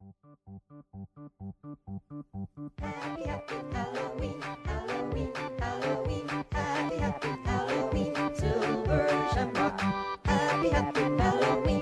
Happy, happy Halloween, Halloween, Halloween. Happy, happy Halloween. Happy, happy Halloween,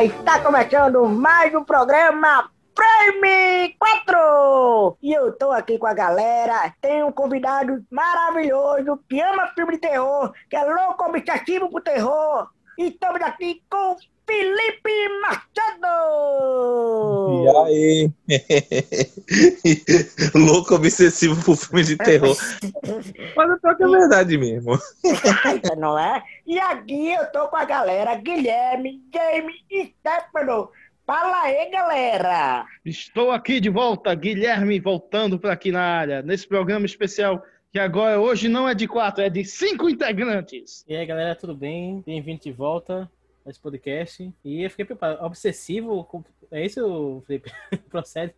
Está começando mais um programa Frame 4! E eu tô aqui com a galera, tem um convidado maravilhoso que ama filme de terror, que é louco obsessivo pro terror. E estamos aqui com Felipe Machado! E aí? Louco obsessivo pro filme de terror. Mas eu que é verdade mesmo. Não é? E aqui eu tô com a galera Guilherme, James e Stefano. Fala aí, galera! Estou aqui de volta, Guilherme, voltando para aqui na área, nesse programa especial que agora hoje não é de quatro, é de cinco integrantes. E aí, galera, tudo bem? Bem-vindo de volta esse podcast. E eu fiquei preparado. Obsessivo? com- É isso, Felipe? Procede.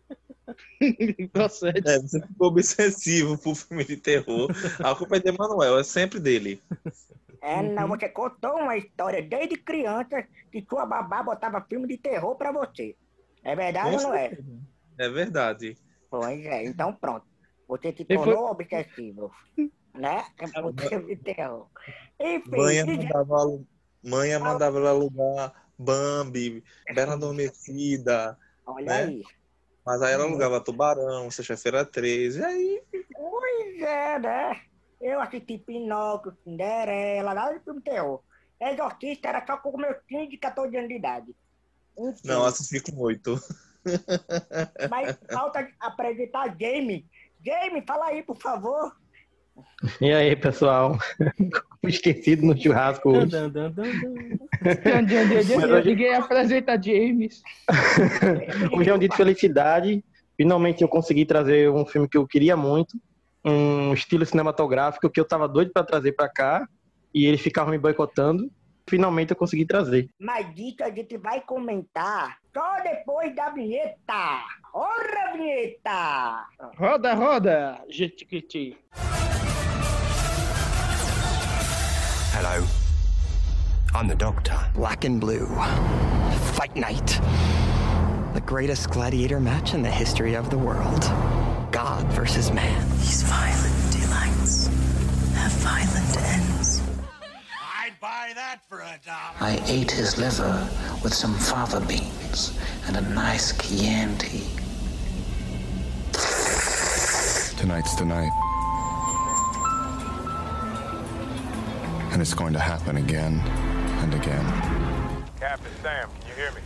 Procede. É, você ficou obsessivo pro filme de terror. A culpa é de Emanuel, é sempre dele. É, não, você contou uma história desde criança que sua babá botava filme de terror pra você. É verdade ou não é? É verdade. Pois é, então pronto. Você se E foi- tornou obsessivo. Né? É por filme de terror. Enfim, Manha e- mandava, Manha mandava ela alugar Bambi, Bela Adormecida, olha né? aí. mas aí ela alugava Tubarão, Sexta-feira 13, e aí Pois é, né? Eu assisti Pinóquio, Cinderela, nada de filme terror. Exorcista era só com o meu filho de 14 anos de idade. Enfim, não, assisti com oito. Mas falta apresentar Jamie. Jamie, fala aí, por favor. E aí, pessoal? Esquecido no churrasco hoje. Dan, dan, dan, dan. Mas hoje- Ninguém apresenta James. Hoje é um dia de felicidade. Finalmente eu consegui trazer um filme que eu queria muito, um estilo cinematográfico que eu tava doido pra trazer pra cá e eles ficavam me boicotando. Finalmente eu consegui trazer. Mas disso a gente vai comentar só depois da vinheta. Ora, vinheta! Roda, roda, gente. Hello. I'm the Doctor. Black and blue. Fight night. The greatest gladiator match in the history of the world. God versus man. These violent delights have violent ends. I'd buy that for a dollar. I ate his liver with some fava beans and a nice Chianti. Tonight's the night. And it's going to happen again and again. Captain Sam, can you hear me?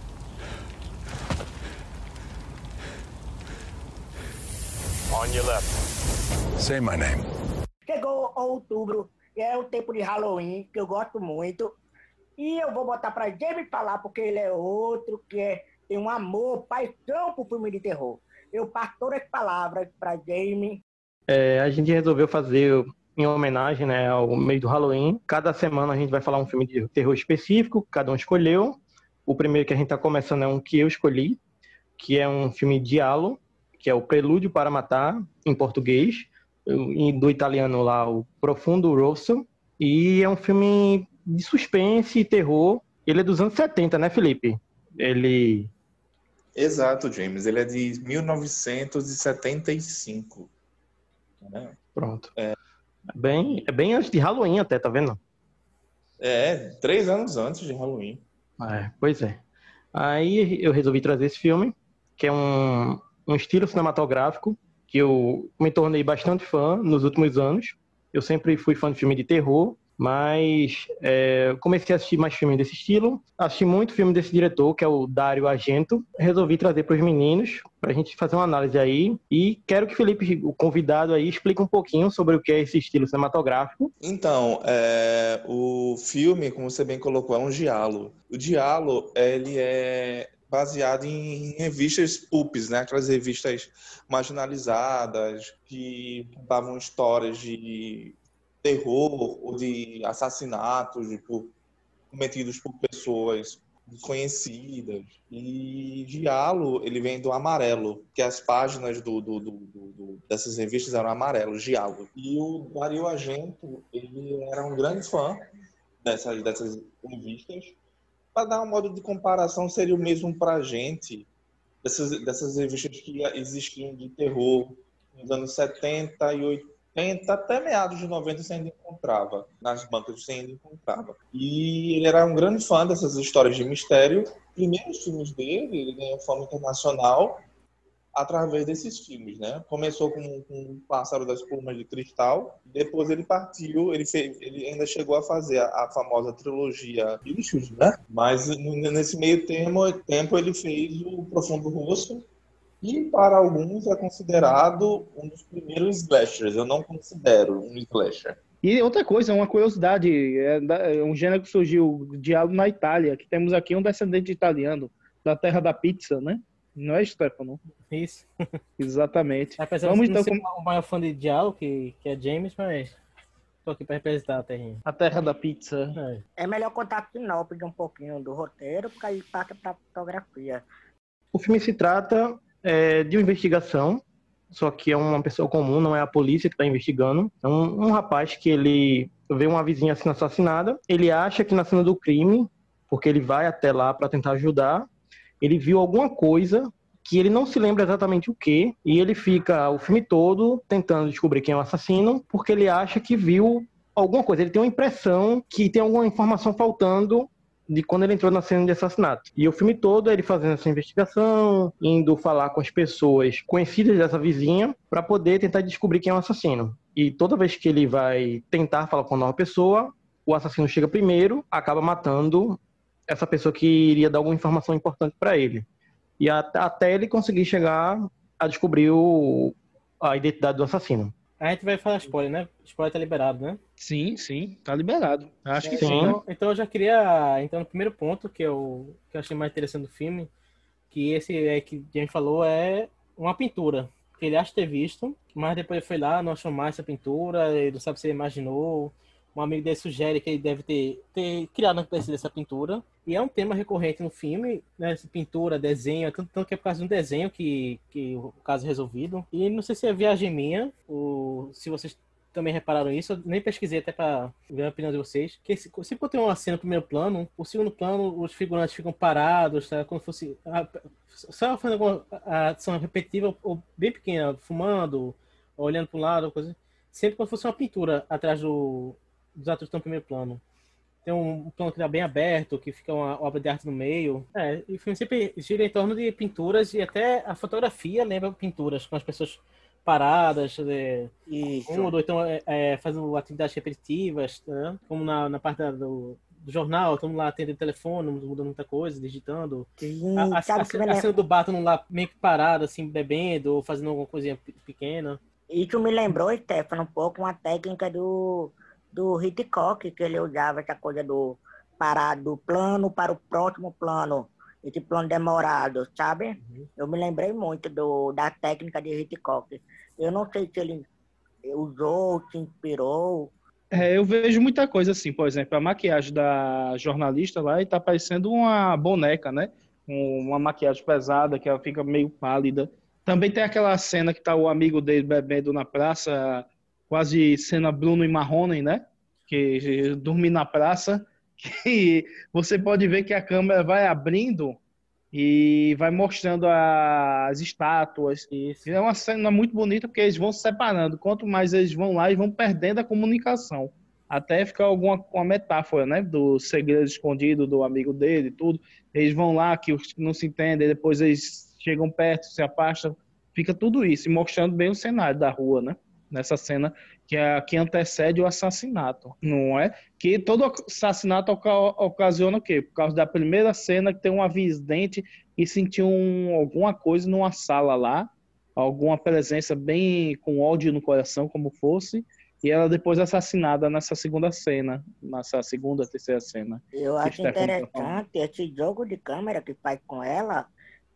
On your left. Say my name. Chegou outubro, e é o tempo de Halloween, que eu gosto muito. E eu vou botar pra Jamie falar, porque ele é outro que é, tem um amor, paixão pro filme de terror. Eu passo todas as palavras pra Jamie. É, a gente resolveu fazer em homenagem né, ao meio do Halloween. Cada semana a gente vai falar um filme de terror específico, cada um escolheu. O primeiro que a gente está começando é um que eu escolhi, que é um filme Diallo, que é o Prelúdio para Matar, em português, e do italiano lá, o Profundo Rosso. E é um filme de suspense e terror. Ele é dos anos 70, né, Felipe? Ele Exato, James. Ele é de 1975. né? Pronto. Bem, é bem antes de Halloween até, tá vendo? É, três anos antes de Halloween. É, pois é. Aí eu resolvi trazer esse filme, que é um, um estilo cinematográfico que eu me tornei bastante fã nos últimos anos. Eu sempre fui fã de filme de terror Mas é, comecei a assistir mais filmes desse estilo. Assisti muito filme desse diretor, que é o Dario Argento. Resolvi trazer para os meninos, para a gente fazer uma análise aí. E quero que Felipe, o convidado aí, explique um pouquinho sobre o que é esse estilo cinematográfico. Então, é, o filme, como você bem colocou, é um diálogo. O diálogo, ele é baseado em revistas pulps, né? Aquelas revistas marginalizadas que contavam histórias de terror ou de assassinatos por, cometidos por pessoas desconhecidas. E Giallo, ele vem do amarelo, que as páginas do, do, do, do dessas revistas eram amarelos, Giallo. E o Dario Argento, ele era um grande fã dessas, dessas revistas. Para dar um modo de comparação, seria o mesmo para a gente, dessas, dessas revistas que existiam de terror nos anos 70 e 80 até meados de 90 você ainda encontrava, nas bancas você ainda encontrava. E ele era um grande fã dessas histórias de mistério. Primeiros filmes dele, ele ganhou fama internacional através desses filmes, né? Começou com, com o Pássaro das Plumas de Cristal, depois ele partiu, ele, fez, ele ainda chegou a fazer a, a famosa trilogia Bichos, né? Mas nesse meio tempo ele fez o Profundo Rosto, e para alguns é considerado um dos primeiros slashers. Eu não considero um slasher. E outra coisa, uma curiosidade, é, é um gênero que surgiu, diálogo na Itália, que temos aqui um descendente de italiano, da terra da pizza, né? Não é, Stefano? Isso. Exatamente. Apesar Vamos então com... o maior fã de diálogo, que, que é James, mas tô aqui para representar a terrinha. A terra da pizza. É, é melhor contar a sinopse um pouquinho do roteiro, porque aí passa para fotografia. O filme se trata é, de uma investigação, só que é uma pessoa comum, não é a polícia que está investigando. É um, um rapaz que ele vê uma vizinha sendo assassinada, ele acha que na cena do crime, porque ele vai até lá para tentar ajudar, ele viu alguma coisa que ele não se lembra exatamente o que, e ele fica o filme todo tentando descobrir quem é o assassino, porque ele acha que viu alguma coisa. Ele tem uma impressão que tem alguma informação faltando de quando ele entrou na cena de assassinato. E o filme todo é ele fazendo essa investigação, indo falar com as pessoas conhecidas dessa vizinha para poder tentar descobrir quem é o assassino. E toda vez que ele vai tentar falar com uma nova pessoa, o assassino chega primeiro, acaba matando essa pessoa que iria dar alguma informação importante para ele. E até ele conseguir chegar a descobrir o, a identidade do assassino. A gente vai falar spoiler, né? Spoiler tá liberado, né? Sim, sim, tá liberado. Acho que sim. sim. Então, então, eu já queria entrar no primeiro ponto, que eu, que eu achei mais interessante do filme, que esse é que a gente falou é uma pintura. Que ele acha ter visto, mas depois ele foi lá, não achou mais essa pintura, ele não sabe se ele imaginou, um amigo dele sugere que ele deve ter, ter criado na cabeça dessa pintura. E é um tema recorrente no filme, né? Pintura, desenho, tanto, tanto que é por causa de um desenho que, que o caso é resolvido. E não sei se é viagem minha, ou se vocês também repararam isso, eu nem pesquisei até para ver a opinião de vocês. Que se, se tem uma cena no primeiro plano, o segundo plano, os figurantes ficam parados, tá? Como fosse. A, só fazendo alguma ação repetitiva ou bem pequena, fumando, olhando para um lado, coisa. Sempre como fosse uma pintura atrás do, dos atores estão no primeiro plano. Tem um plano que está bem aberto, que fica uma obra de arte no meio. É, e o filme sempre gira em torno de pinturas e até a fotografia lembra pinturas, com as pessoas paradas, é, e um ou então é, é, fazendo atividades repetitivas, né? como na, na parte do, do jornal, estamos lá atendendo telefone, mudando muita coisa, digitando. Sim, a, a, a, a, cena do estamos lá meio que parado, assim, bebendo, ou fazendo alguma coisinha pequena. Isso me lembrou, Stefano, um pouco uma técnica do do Hitchcock, que ele usava essa coisa do parar do plano para o próximo plano, esse plano demorado, sabe? Uhum. Eu me lembrei muito do, da técnica de Hitchcock. Eu não sei se ele usou, se inspirou. É, eu vejo muita coisa assim, por exemplo, a maquiagem da jornalista lá e tá parecendo uma boneca, né? Uma maquiagem pesada que ela fica meio pálida. Também tem aquela cena que tá o amigo dele bebendo na praça, quase cena Bruno e Marrone, né? Que dormir na praça, que você pode ver que a câmera vai abrindo e vai mostrando as estátuas. Isso. É uma cena muito bonita porque eles vão se separando. Quanto mais eles vão lá, eles vão perdendo a comunicação. Até ficar alguma uma metáfora, né? Do segredo escondido do amigo dele e tudo. Eles vão lá, que não se entendem, depois eles chegam perto, se afastam. Fica tudo isso, mostrando bem o cenário da rua, né? Nessa cena que é que antecede o assassinato, não é? Que todo assassinato ocasiona o quê? Por causa da primeira cena que tem uma vidente e sentiu um, alguma coisa numa sala lá, alguma presença bem com ódio no coração, como fosse, e ela depois assassinada nessa segunda cena, nessa segunda, terceira cena. Eu acho tá interessante esse jogo de câmera que faz com ela.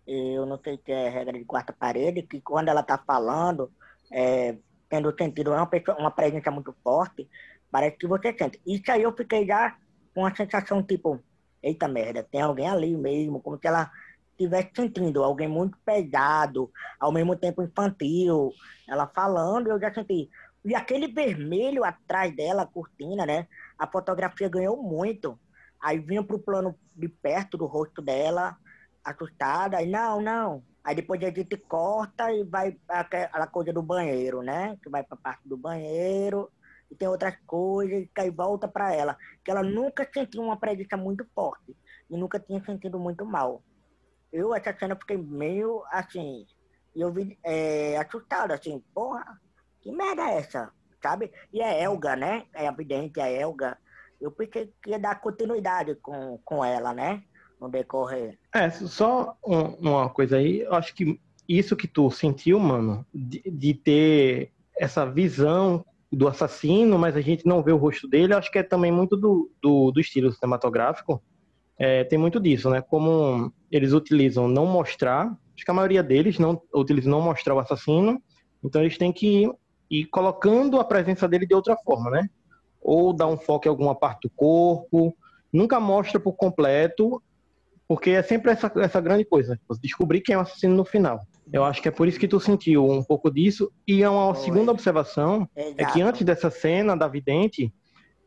Eu não sei se é regra de quarta parede, que quando ela tá falando, é, tendo sentido uma, pessoa, uma presença muito forte, parece que você sente. Isso aí eu fiquei já com uma sensação tipo, eita merda, tem alguém ali mesmo, como se ela estivesse sentindo alguém muito pesado, ao mesmo tempo infantil, ela falando, eu já senti. E aquele vermelho atrás dela, a cortina, né? A fotografia ganhou muito. Aí vinha pro plano de perto do rosto dela, assustada, aí não, não, Aí depois a gente corta e vai aquela coisa do banheiro, né? Que vai para parte do banheiro e tem outras coisas que aí volta para ela. Que ela nunca sentiu uma presença muito forte e nunca tinha sentido muito mal. Eu, essa cena, fiquei meio assim. E eu vi é, assustado, assim, porra, que merda é essa? Sabe? E é Elga, né? É evidente, é Elga. Eu pensei que ia dar continuidade com, com ela, né? No decorrer. É, só um, uma coisa aí, eu acho que isso que tu sentiu, mano, de, de, ter essa visão do assassino, mas a gente não vê o rosto dele, acho que é também muito do, do, do estilo cinematográfico. É, tem muito disso, né? Como eles utilizam não mostrar, acho que a maioria deles não utilizam não mostrar o assassino, então eles têm que ir, ir colocando a presença dele de outra forma, né? Ou dar um foco em alguma parte do corpo, nunca mostra por completo porque é sempre essa, essa grande coisa, descobrir quem é o assassino no final. Eu acho que é por isso que tu sentiu um pouco disso. E é uma segunda observação, é que antes dessa cena da vidente,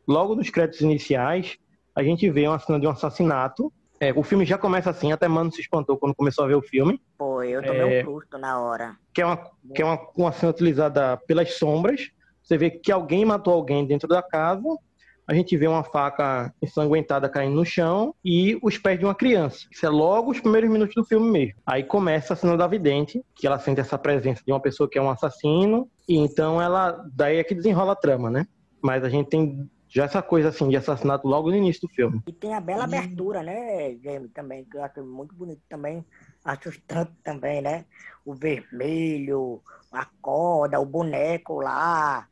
logo nos créditos iniciais, a gente vê uma cena de um assassinato. É, o filme já começa assim, até Mano se espantou quando começou a ver o filme. Pô, eu tomei é, um susto na hora. Que é, uma, que é uma, uma cena utilizada pelas sombras. Você vê que alguém matou alguém dentro da casa a gente vê uma faca ensanguentada caindo no chão e os pés de uma criança. Isso é logo os primeiros minutos do filme mesmo. Aí começa a cena da vidente, que ela sente essa presença de uma pessoa que é um assassino, e então ela daí é que desenrola a trama, né? Mas a gente tem já essa coisa assim de assassinato logo no início do filme. E tem a bela abertura, né, Jamie, também, que eu acho muito bonito também, assustante também, né? O vermelho, a corda, o boneco lá,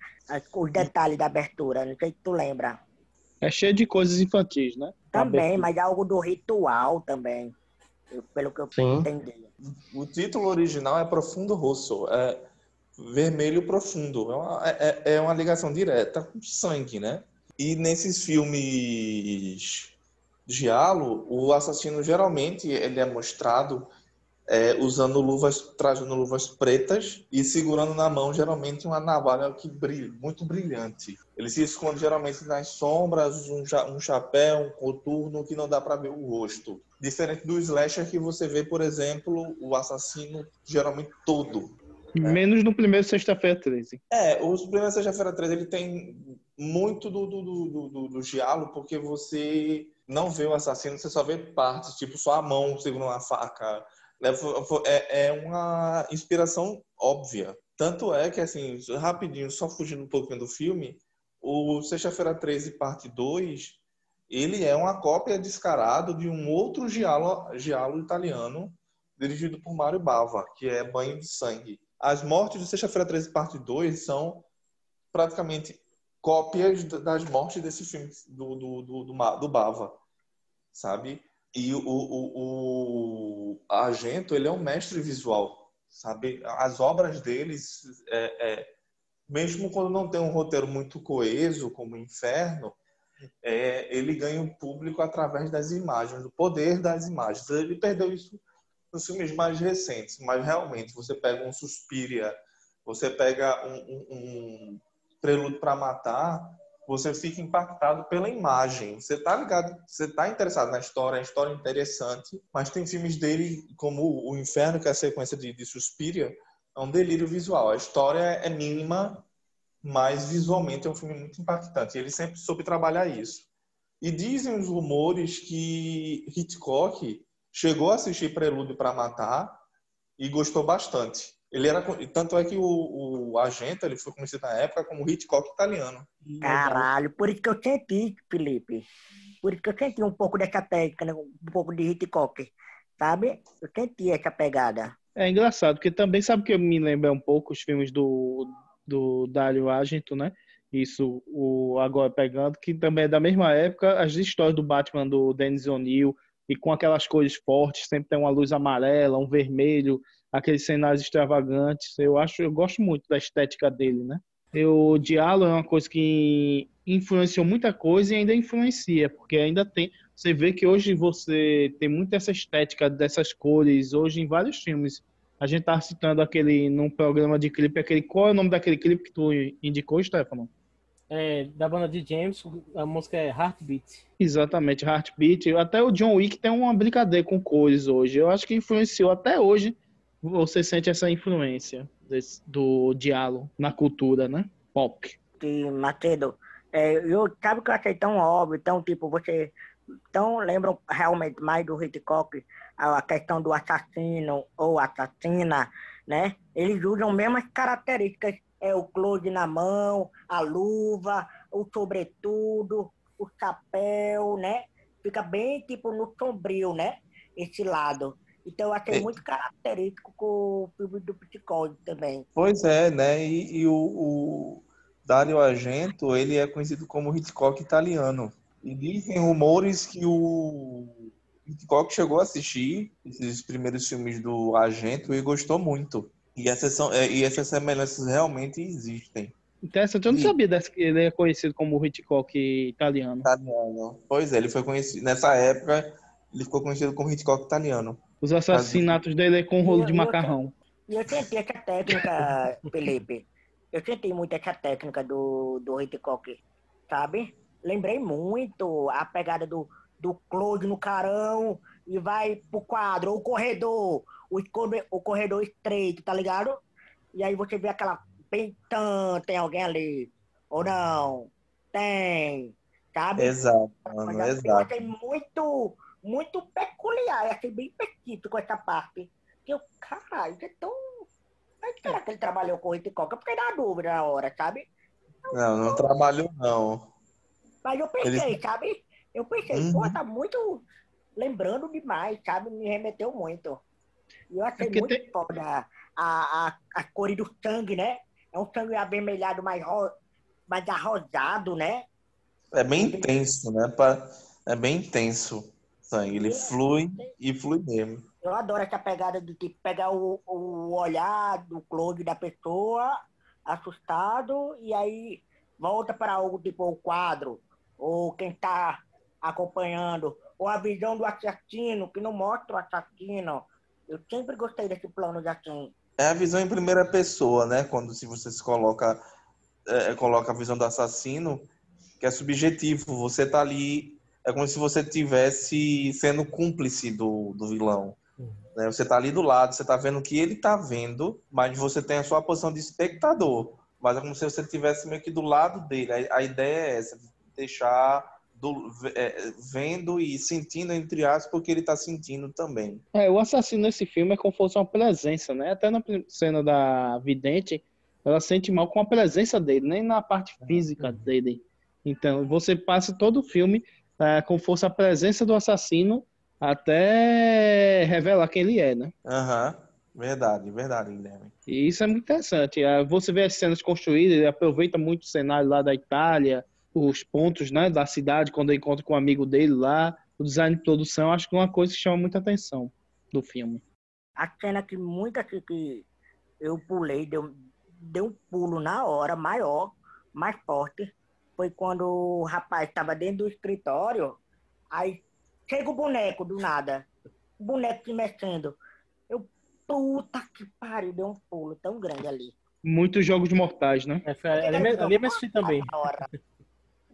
os detalhes da abertura, não sei se tu lembra. É cheio de coisas infantis, né? Também, mas é algo do ritual também, pelo que eu Sim. entendi. O título original é Profundo Rosso, é vermelho profundo. É uma, é, é uma ligação direta com sangue, né? E nesses filmes de halo, o assassino geralmente ele é mostrado é, usando luvas, trajando luvas pretas e segurando na mão geralmente uma navalha que brilha, muito brilhante. Ele se esconde geralmente nas sombras, um, um chapéu, um coturno que não dá para ver o rosto. Diferente do slasher que você vê, por exemplo, o assassino geralmente todo. Né? Menos no primeiro Sexta-feira 13. É, o primeiro Sexta-feira 13 ele tem muito do, do, do, do, do diálogo, porque você não vê o assassino, você só vê partes, tipo só a mão segurando uma faca, é, é uma inspiração óbvia. Tanto é que, assim, rapidinho, só fugindo um pouquinho do filme, o Sexta-feira 13, parte 2, ele é uma cópia descarada de um outro giallo, italiano, dirigido por Mário Bava, que é Banho de Sangue. As mortes do Sexta-feira 13, parte 2, são praticamente cópias das mortes desse filme do, do, do, do, do Bava, sabe? E o, o, o Argento, ele é um mestre visual, sabe? As obras deles, é, é, mesmo quando não tem um roteiro muito coeso, como Inferno, é, ele ganha o público através das imagens, do poder das imagens. Ele perdeu isso nos filmes mais recentes, mas realmente, você pega um Suspiria, você pega um, um, um Prelude para Matar, você fica impactado pela imagem. Você tá ligado, você tá interessado na história, a história é interessante, mas tem filmes dele, como O Inferno, que é a sequência de, de Suspiria, é um delírio visual. A história é mínima, mas visualmente é um filme muito impactante. Ele sempre soube trabalhar isso. E dizem os rumores que Hitchcock chegou a assistir Prelúdio para Matar e gostou bastante. Ele era, tanto é que o, o agente ele foi conhecido na época como Hitchcock italiano. Caralho, por isso que eu senti, Felipe. Por isso que eu senti um pouco dessa técnica, né? um pouco de Hitchcock, sabe? Eu senti essa pegada. É engraçado, porque também sabe que eu me lembro um pouco os filmes do, do Dario Argento, né? Isso, o Agora Pegando, que também é da mesma época, as histórias do Batman do Dennis O'Neill, e com aquelas cores fortes, sempre tem uma luz amarela, um vermelho, aqueles cenários extravagantes. Eu acho, eu gosto muito da estética dele, né? O diálogo é uma coisa que influenciou muita coisa e ainda influencia, porque ainda tem. Você vê que hoje você tem muito essa estética dessas cores, hoje em vários filmes. A gente tá citando aquele num programa de clipe, aquele qual é o nome daquele clipe que tu indicou, Stefano? É, da banda de James, a música é Heartbeat. Exatamente, Heartbeat. Até o John Wick tem uma brincadeira com cores hoje. Eu acho que influenciou até hoje. Você sente essa influência desse, do diálogo na cultura, né? Pop. Que, Macedo, é, eu, sabe que eu achei tão óbvio, tão tipo, você então lembram realmente mais do Hitchcock, a questão do assassino ou assassina, né? Eles usam mesmas características é o close na mão, a luva, o sobretudo, o chapéu, né? Fica bem tipo no sombrio, né? Esse lado. Então eu achei é. muito característico com o filme do psicólogo também. Pois é, né? E, e o, o Dario Argento, ele é conhecido como Hitchcock italiano. E dizem rumores que o Hitchcock chegou a assistir esses primeiros filmes do Argento e gostou muito. E essas, são, é, e essas semelhanças realmente existem. Interessante, eu não sabia dessa, que ele é conhecido como Hitchcock italiano. Italiano. Pois é, ele foi conhecido. Nessa época, ele ficou conhecido como Hitchcock italiano. Os assassinatos dele é com rolo de macarrão. E eu, tentei essa técnica, Felipe. Eu tentei muito essa técnica do, do Hitchcock, sabe? Lembrei muito a pegada do, do Claude no carão e vai pro quadro, ou o corredor, o, o corredor estreito, tá ligado? E aí você vê aquela pentã, tem alguém ali, ou não, tem, sabe? Exato, mano, assim, exato. achei muito, muito peculiar, achei bem pequito com essa parte. Que eu, caralho, é tão... Mas será que ele trabalhou com o Hitchcock? Eu fiquei na dúvida na hora, sabe? Não, não trabalhou, não. Mas eu pensei, ele... sabe? Eu pensei, uhum. pô, tá muito lembrando demais, sabe? Me remeteu muito. E eu achei é muito tem... foda a, a, a cor do sangue, né? É um sangue avermelhado mais, ro... mais arrosado, né? É bem intenso, né? É bem intenso sangue. Ele flui e flui mesmo. Eu adoro essa pegada de tipo, pegar o, o olhar do clone da pessoa, assustado, e aí volta para algo tipo o quadro, ou quem está acompanhando, ou a visão do assassino, que não mostra o assassino, eu sempre gostei desse plano de ação. É a visão em primeira pessoa, né? Quando se você se coloca, é, coloca a visão do assassino, que é subjetivo. Você tá ali, é como se você tivesse sendo cúmplice do, do vilão. Né? Você tá ali do lado, você tá vendo o que ele tá vendo, mas você tem a sua posição de espectador. Mas é como se você estivesse meio que do lado dele. A, a ideia é essa, de deixar do, é, vendo e sentindo, entre aspas, porque ele está sentindo também. É, o assassino nesse filme é como se fosse uma presença, né? Até na cena da vidente, ela sente mal com a presença dele, nem na parte física uhum. dele. Então, você passa todo o filme é, como se fosse a presença do assassino até revelar quem ele é, né? Aham. Uhum. Verdade, verdade, Guilherme. E isso é muito interessante. É, você vê as cenas construídas, ele aproveita muito o cenário lá da Itália, os pontos né, da cidade, quando ele encontra com um amigo dele lá, o design de produção, acho que é uma coisa que chama muita atenção do filme. A cena que muita que eu pulei, deu, deu um pulo na hora, maior, mais forte, foi quando o rapaz estava dentro do escritório, aí chega o boneco do nada, o boneco se mexendo. Eu, puta que pariu, deu um pulo tão grande ali. Muitos jogos mortais, né? É, foi, ali, ali, ali eu também.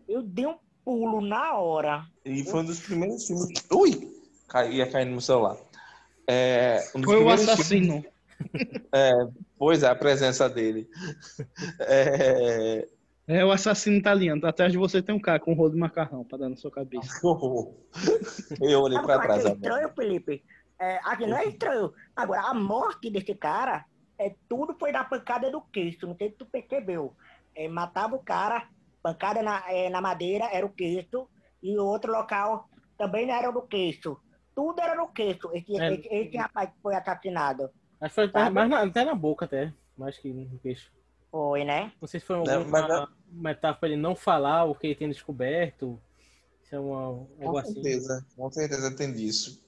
Eu dei um pulo na hora. E foi um dos primeiros filmes. Ui! Ia cair no meu celular. É, um foi o assassino. Filmes... É, pois é, a presença dele. É, é o assassino italiano. Atrás de você tem um cara com um rolo de macarrão pra dar na sua cabeça. Eu olhei pra trás. É estranho, Felipe. É, aqui não é estranho. Agora, a morte desse cara é, tudo foi na pancada do queixo, não sei se tu percebeu. É, matava o cara, pancada na, é, na madeira era o queixo, e o outro local também era no queixo. Tudo era no queixo, esse, É. esse, esse rapaz que foi assassinado. Acho que foi mais na, até na boca, até. Mais que no queixo. Foi, né? Não sei se foi Não, alguma mas não- metáfora ele não falar o que ele tem descoberto. Isso é uma, algo Com assim. certeza, com certeza tem disso.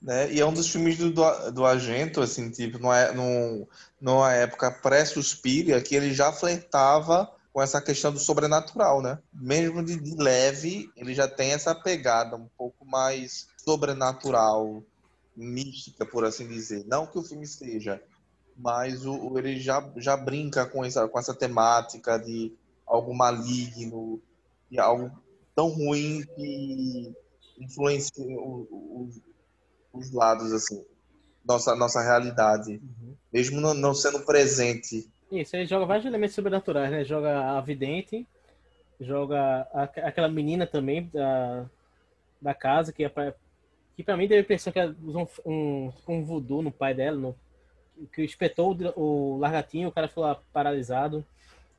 Né? E é um dos filmes do, do, do Argento, assim, tipo, numa, num- numa época pré-suspira, que ele já flertava com essa questão do sobrenatural, né? Mesmo de, de leve, ele já tem essa pegada um pouco mais sobrenatural, mística, por assim dizer. Não que o filme seja, mas o, ele já, já brinca com essa, com essa temática de algo maligno, de algo tão ruim que influencia o- o- os lados, assim, nossa, nossa realidade. Mesmo não, não sendo presente. Isso, ele joga vários elementos sobrenaturais, né? Joga a vidente, joga a- aquela menina também da, da casa, que, é pra, que pra mim deu a impressão que ela usou um, um, um voodoo no pai dela, no, que espetou o, o largatinho, o cara ficou lá paralisado,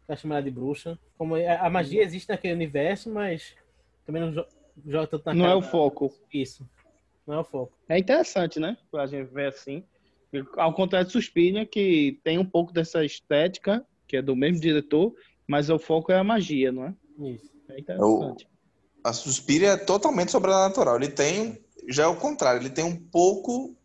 tá chamando ela de bruxa. Como é- a magia existe naquele universo, mas também não jo- joga tanto na Não cara é o foco. Isso, não é o foco. É interessante, né? Pra gente ver assim. Ao contrário de Suspiria, que tem um pouco dessa estética, que é do mesmo diretor, mas o foco é a magia, não é? Isso. É interessante. A Suspiria é totalmente sobrenatural. Ele tem, já é o contrário, ele tem um pouco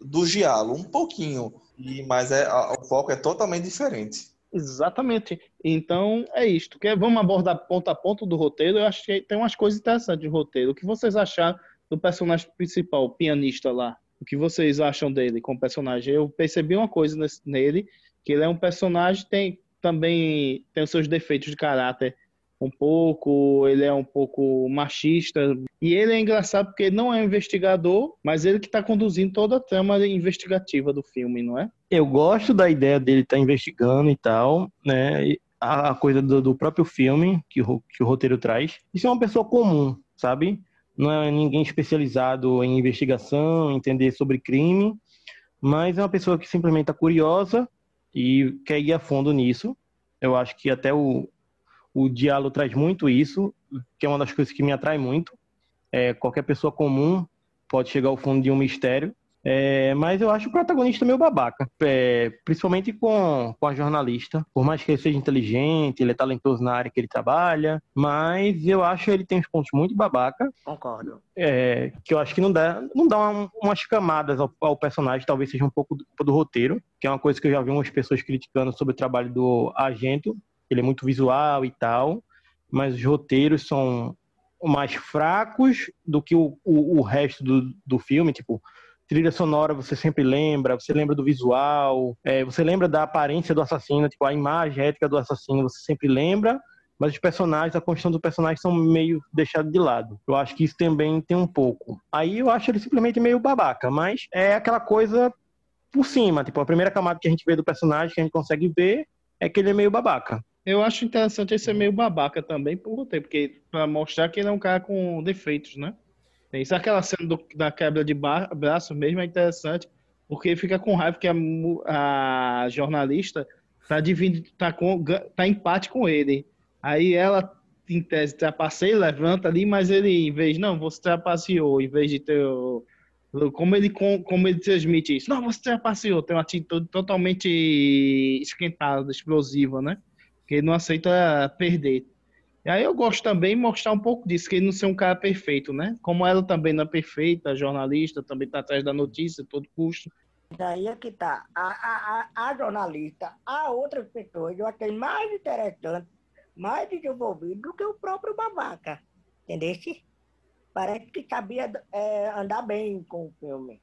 do giallo, um pouquinho. E, mas é, o foco é totalmente diferente. Exatamente. Então, é isto. Que vamos abordar ponto a ponto do roteiro. Eu acho que tem umas coisas interessantes de roteiro. O que vocês acharam do personagem principal, o pianista lá? O que vocês acham dele como personagem? Eu percebi uma coisa nesse- nele, que ele é um personagem tem também tem os seus defeitos de caráter um pouco, ele é um pouco machista. E ele é engraçado porque ele não é um investigador, mas ele que está conduzindo toda a trama investigativa do filme, não é? Eu gosto da ideia dele estar investigando e tal, né? A a coisa do, do próprio filme que o, que o roteiro traz. Isso é uma pessoa comum, sabe? Não é ninguém especializado em investigação, entender sobre crime, mas é uma pessoa que simplesmente está curiosa e quer ir a fundo nisso. Eu acho que até o, o diálogo traz muito isso, que é uma das coisas que me atrai muito. É, qualquer pessoa comum pode chegar ao fundo de um mistério. É, mas eu acho o protagonista meio babaca, é, principalmente com, com a jornalista. Por mais que ele seja inteligente, ele é talentoso na área que ele trabalha, mas eu acho ele tem uns pontos muito babaca, Concordo. é, que eu acho que não dá, não dá uma- umas camadas ao, ao personagem, talvez seja um pouco do, do roteiro, que é uma coisa que eu já vi umas pessoas criticando sobre o trabalho do Argento. Ele é muito visual e tal, mas os roteiros são mais fracos do que o, o, o resto do, do filme, tipo trilha sonora você sempre lembra, você lembra do visual, é, você lembra da aparência do assassino, tipo a imagem ética do assassino você sempre lembra, mas os personagens, a construção dos personagens são meio deixados de lado. Eu acho que isso também tem um pouco. Aí eu acho ele simplesmente meio babaca, mas é aquela coisa por cima, tipo a primeira camada que a gente vê do personagem que a gente consegue ver é que ele é meio babaca. Eu acho interessante ele ser meio babaca também por roteiro, porque pra mostrar que ele é um cara com defeitos, né? Tem isso, aquela cena do- da quebra de ba- braço mesmo é interessante, porque fica com raiva que a, a jornalista tá dividindo, tá com tá em empate com ele. Aí ela em tese trapaceia, levanta ali, mas ele em vez não, você trapaceou, em vez de ter como ele com- como ele transmite isso? Não, você trapaceou, tem uma atitude totalmente esquentada, explosiva, né? Que ele não aceita perder. E aí eu gosto também de mostrar um pouco disso, que ele não ser um cara perfeito, né? Como ela também não é perfeita, jornalista, também está atrás da notícia a todo custo. Daí é que tá. A, a, a, jornalista, a outras pessoas, eu achei mais interessante, mais desenvolvido do que o próprio babaca. Entendeu? Parece que sabia é, andar bem com o filme.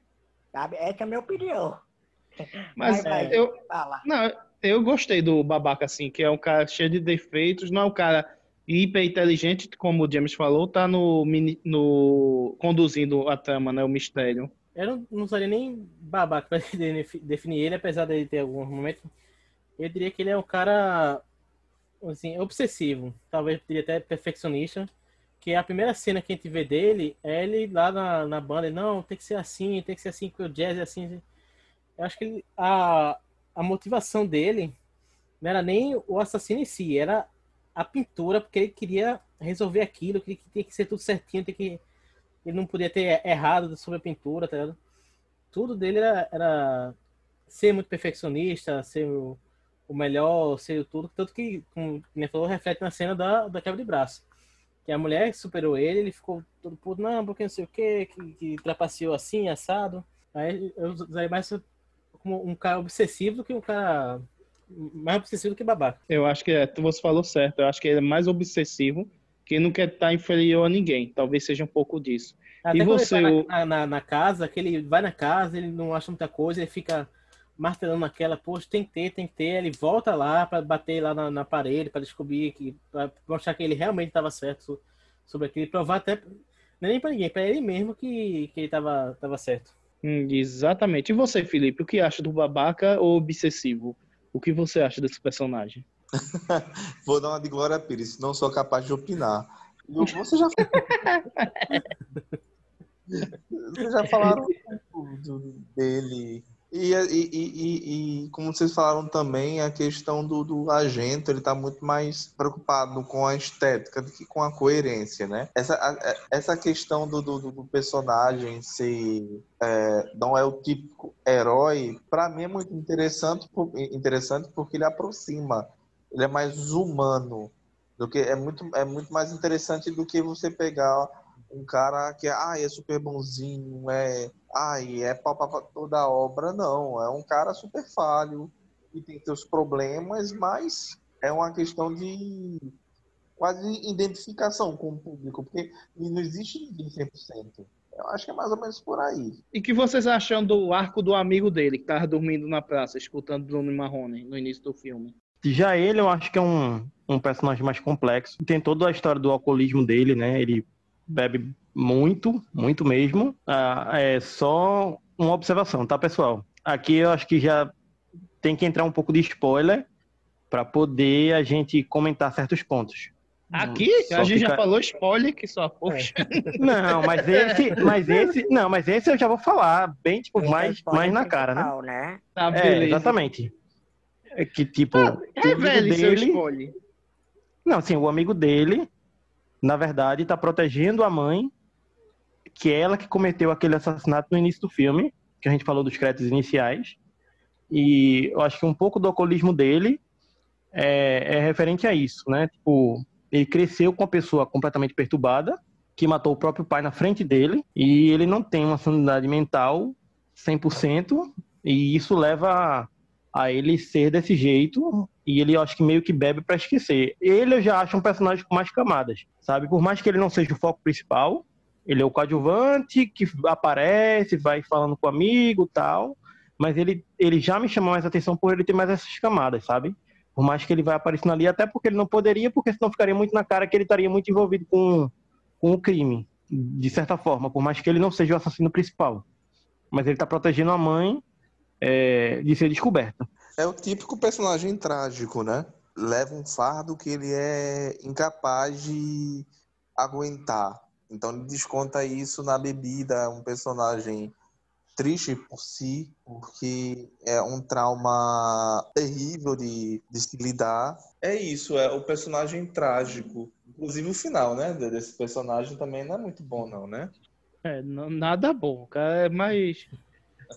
Sabe? Essa é a minha opinião. Mas vai, eu, fala. não, eu gostei do babaca, assim, que é um cara cheio de defeitos, não é um cara hiper inteligente, como o James falou, tá no, no conduzindo a trama, né? O mistério. Eu não, não usaria nem babaca defi- definir ele, apesar dele ter alguns momentos. Eu diria que ele é um cara, assim, obsessivo. Talvez diria até perfeccionista. Que a primeira cena que a gente vê dele é ele lá na, na banda. Ele, não, tem que ser assim, tem que ser assim, porque o jazz é assim. Eu acho que ele- a, a motivação dele não era nem o assassino em si, era a pintura, porque ele queria resolver aquilo, que tinha que ser tudo certinho, tem que ele não podia ter errado sobre a pintura, tá? Tudo dele era, era ser muito perfeccionista, ser o, o melhor, ser tudo, tanto que, como ele falou, reflete na cena da, da quebra de braço. Que a mulher superou ele, ele ficou todo puto, não, porque não sei o quê, que, que trapaceou assim, assado. Aí eu usei mais como um cara obsessivo do que um cara mais obsessivo do que babaca. Eu acho que é, você falou certo. Eu acho que ele é mais obsessivo que não quer estar inferior a ninguém. Talvez seja um pouco disso. Até e você, ele tá na, na, na, casa, que ele vai na casa, ele não acha muita coisa, ele fica martelando naquela, poxa, tem que ter, tem que ter. Ele volta lá para bater lá na, na parede, para descobrir, que para mostrar que ele realmente estava certo sobre aquilo, provar até, é nem para ninguém, para ele mesmo que, que ele estava tava certo. Hum, exatamente. E você, Felipe, o que acha do babaca ou obsessivo? O que você acha desse personagem? Vou dar uma de Glória Pires, não sou capaz de opinar. Você já Vocês já falaram dele. E, e, e, e, como vocês falaram também, a questão do, do agente, ele está muito mais preocupado com a estética do que com a coerência, né? Essa, a, essa questão do, do, do personagem ser é, não é o típico herói, para mim é muito interessante, interessante porque ele aproxima, ele é mais humano do que é muito é muito mais interessante do que você pegar um cara que ah, é super bonzinho, é, ai, é pau pra toda a obra, não. É um cara super falho e tem seus problemas, mas é uma questão de quase identificação com o público, porque não existe ninguém 100%. Eu acho que é mais ou menos por aí. E que vocês acham do arco do amigo dele, que tava dormindo na praça, escutando Bruno Marrone no início do filme? Já ele, eu acho que é um, um personagem mais complexo. Tem toda a história do alcoolismo dele, né? Ele bebe muito, muito mesmo. Ah, é só uma observação, tá, pessoal? Aqui eu acho que já tem que entrar um pouco de spoiler para poder a gente comentar certos pontos. Aqui só a gente fica... já falou spoiler que só poxa. É. Não, mas esse, mas esse, não, mas esse eu já vou falar bem tipo mais, mais na cara, né? né? Tá, é, exatamente. É que tipo, ah, revele dele... seu spoiler. Não, assim, o amigo dele na verdade, está protegendo a mãe, que é ela que cometeu aquele assassinato no início do filme, que a gente falou dos créditos iniciais. E eu acho que um pouco do alcoolismo dele é, é referente a isso, né? Tipo, ele cresceu com uma pessoa completamente perturbada, que matou o próprio pai na frente dele, e ele não tem uma sanidade mental 100%, e isso leva a, ele ser desse jeito e ele, acho que meio que bebe para esquecer. Ele eu já acho um personagem com mais camadas, sabe? Por mais que ele não seja o foco principal, ele é o coadjuvante que aparece, vai falando com o amigo tal, mas ele, ele já me chamou mais atenção por ele ter mais essas camadas, sabe? Por mais que ele vai aparecendo ali, até porque ele não poderia, porque senão ficaria muito na cara que ele estaria muito envolvido com, com o crime, de certa forma, por mais que ele não seja o assassino principal. Mas ele está protegendo a mãe é, de ser descoberta. É o típico personagem trágico, né? Leva um fardo que ele é incapaz de aguentar. Então ele desconta isso na bebida, um personagem triste por si, porque é um trauma terrível de, de se lidar. É isso, é o personagem trágico. Inclusive o final, né, desse personagem também não é muito bom, não, né? É, nada bom, cara. É mais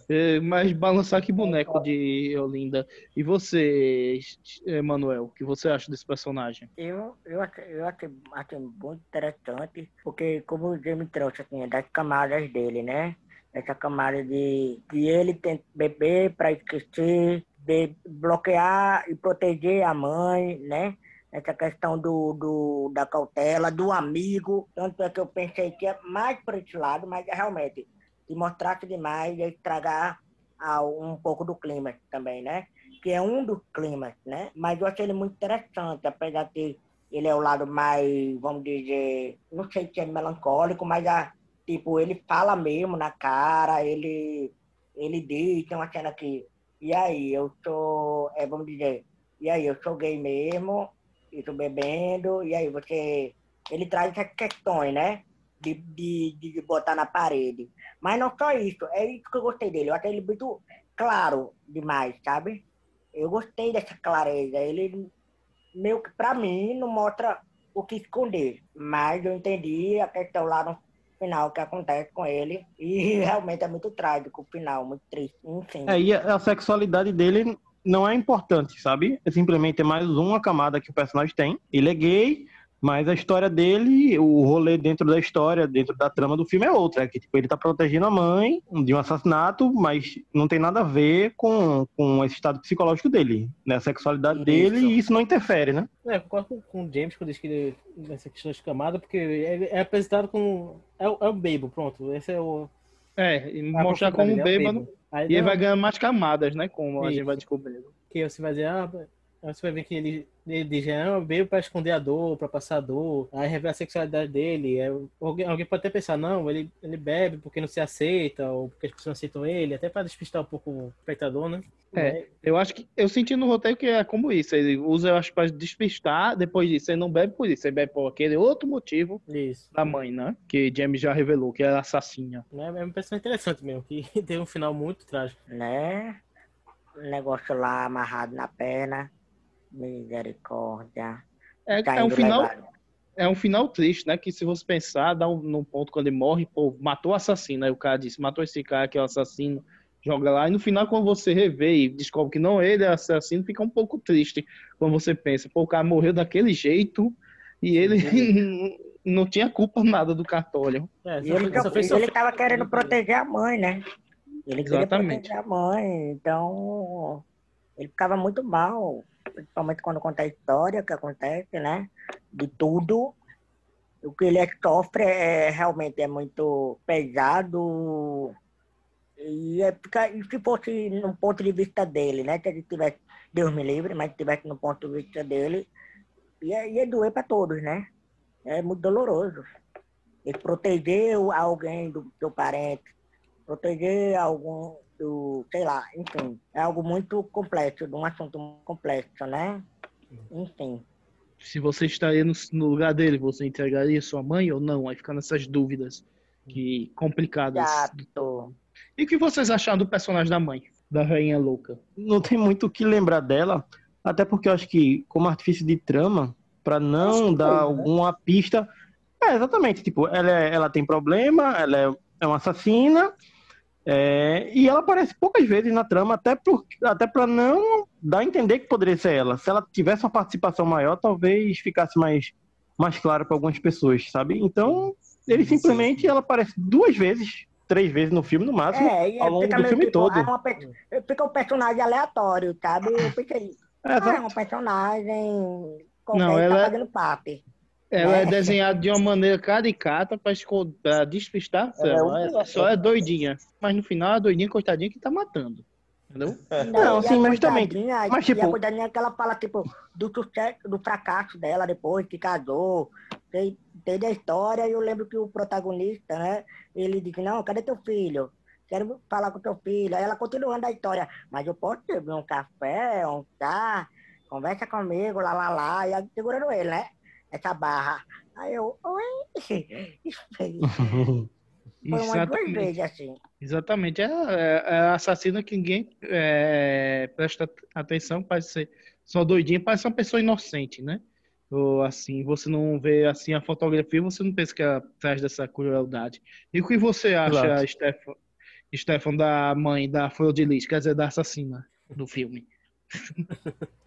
é, mas balançar que boneco de Olinda. E você, Emanuel, o que você acha desse personagem? Eu, eu, eu achei, achei muito interessante, porque como o Jamie trouxe assim, das camadas dele, né? Essa camada de, de ele tem beber para esquecer, de bloquear e proteger a mãe, né? essa questão do, do, da cautela, do amigo. Tanto é que eu pensei que é mais para esse lado, mas é realmente e mostrasse demais e estragar ah, um pouco do clima também, né? Que é um dos climas, né? Mas eu achei ele muito interessante, apesar de ele é o lado mais, vamos dizer, não sei se é melancólico, mas ah, tipo, ele fala mesmo na cara, ele, ele diz, tem uma cena que, e aí, eu sou, é, vamos dizer, e aí, eu sou gay mesmo, e tô bebendo, e aí você, ele traz essas questões, né? de, de, de botar na parede. Mas não só isso, é isso que eu gostei dele. Eu achei ele muito claro demais, sabe? Eu gostei dessa clareza. Ele, meio que pra mim, não mostra o que esconder. Mas eu entendi a questão lá no final que acontece com ele. E realmente é muito trágico o final, muito triste. Enfim. É, e a, sexualidade dele não é importante, sabe? É simplesmente mais uma camada que o personagem tem. Ele é gay, mas a história dele, o rolê dentro da história, dentro da trama do filme é outra. É que tipo, ele tá protegendo a mãe de um assassinato, mas não tem nada a ver com, com esse estado psicológico dele, né? A sexualidade Isso. dele, e isso não interfere, né? É, eu concordo com, com o James quando diz que ele, nessa questão de camada, porque ele é apresentado como. É, o- é o Bebo, pronto. Esse é o. É, e a mostrar como é o bêbado. Bebo. Aí E ele vai ganhando mais camadas, né? Como a gente Isso. vai descobrindo. que você vai dizer, ah, você vai ver que ele, ele diz, ah, veio pra esconder a dor, pra passar a dor, aí revela a sexualidade dele. Aí alguém, alguém pode até pensar, não, ele, ele bebe porque não se aceita, ou porque as pessoas não aceitam ele, até pra despistar um pouco o espectador, né? É, eu acho que eu senti no roteiro que é como isso. Ele usa, eu acho, pra despistar. Depois disso, ele não bebe por isso. Ele bebe por aquele outro motivo Isso. da mãe, né? Que James já revelou, que é assassina. É é uma pessoa interessante mesmo, que tem um final muito trágico. Né? O negócio lá amarrado na perna. Misericórdia. É, Tá é um final. É um final triste, né? Que se você pensar, dá um, num ponto quando ele morre, pô, matou o assassino. Aí o cara disse, matou esse cara que é o assassino, joga lá. E no final, quando você revê e descobre que não ele é assassino, fica um pouco triste. Quando você pensa, pô, o cara morreu daquele jeito e ele não tinha culpa nada do cartório. É, ele, só fez ele sofrer. tava querendo proteger a mãe, né? Ele queria Exatamente. proteger a mãe, então ele ficava muito mal, principalmente quando conta a história que acontece, né? De tudo. O que ele sofre é realmente é muito pesado. E, é, e se fosse no ponto de vista dele, né? Se ele tivesse, Deus me livre, mas tivesse no ponto de vista dele, ia, ia doer para todos, né? É muito doloroso. Ele proteger o- alguém do seu parente, proteger algum do, sei lá, enfim, é algo muito complexo, de um assunto muito complexo, né? Enfim. Se você estaria no, no lugar dele, você entregaria sua mãe ou não? Aí fica nessas dúvidas que complicadas. Chato. E o que vocês acharam do personagem da mãe, da rainha louca? Não tem muito o que lembrar dela, até porque eu acho que, como artifício de trama, pra não dar foi, né? alguma pista. É, exatamente. Tipo, ela, é- ela tem problema, ela é, é uma assassina, é, e ela aparece poucas vezes na trama, até, por, até pra não dar a entender que poderia ser ela. Se ela tivesse uma participação maior, talvez ficasse mais, mais claro pra algumas pessoas, sabe? Então, ele simplesmente ela aparece duas vezes, três vezes no filme, no máximo, É, e ao longo fica do filme tipo, todo. ah, uma fica um personagem aleatório, sabe? Eu pensei, É, ah, é um personagem Não, que ela tá é- fazendo parte. Ela é É. desenhada de uma maneira caricata pra, pra despistar a É, trama. o- Ela só é doidinha. Mas no final, a doidinha, coitadinha, que tá matando. Entendeu? Não, e sim, mas também- mas, E a tipo- coitadinha que ela fala, tipo, do sucesso, do fracasso dela depois que casou. Tem, tem a história e eu lembro que o protagonista, né? Ele diz, não, cadê teu filho? Quero falar com teu filho. Aí ela continuando a história, mas eu posso beber um café, um chá, conversa comigo, lá, lá, lá. E aí segurando ele, né? Essa barra. Aí eu, oi? Foi umas duas vezes assim. Exatamente. É, é, é a assassina que ninguém é, presta atenção, parece ser só doidinha, parece uma pessoa inocente, né? Ou assim, você não vê assim a fotografia, você não pensa que ela traz dessa crueldade. E o que você acha. Stefan, Stefan, da mãe da Flor de Lis, quer dizer, da assassina do filme?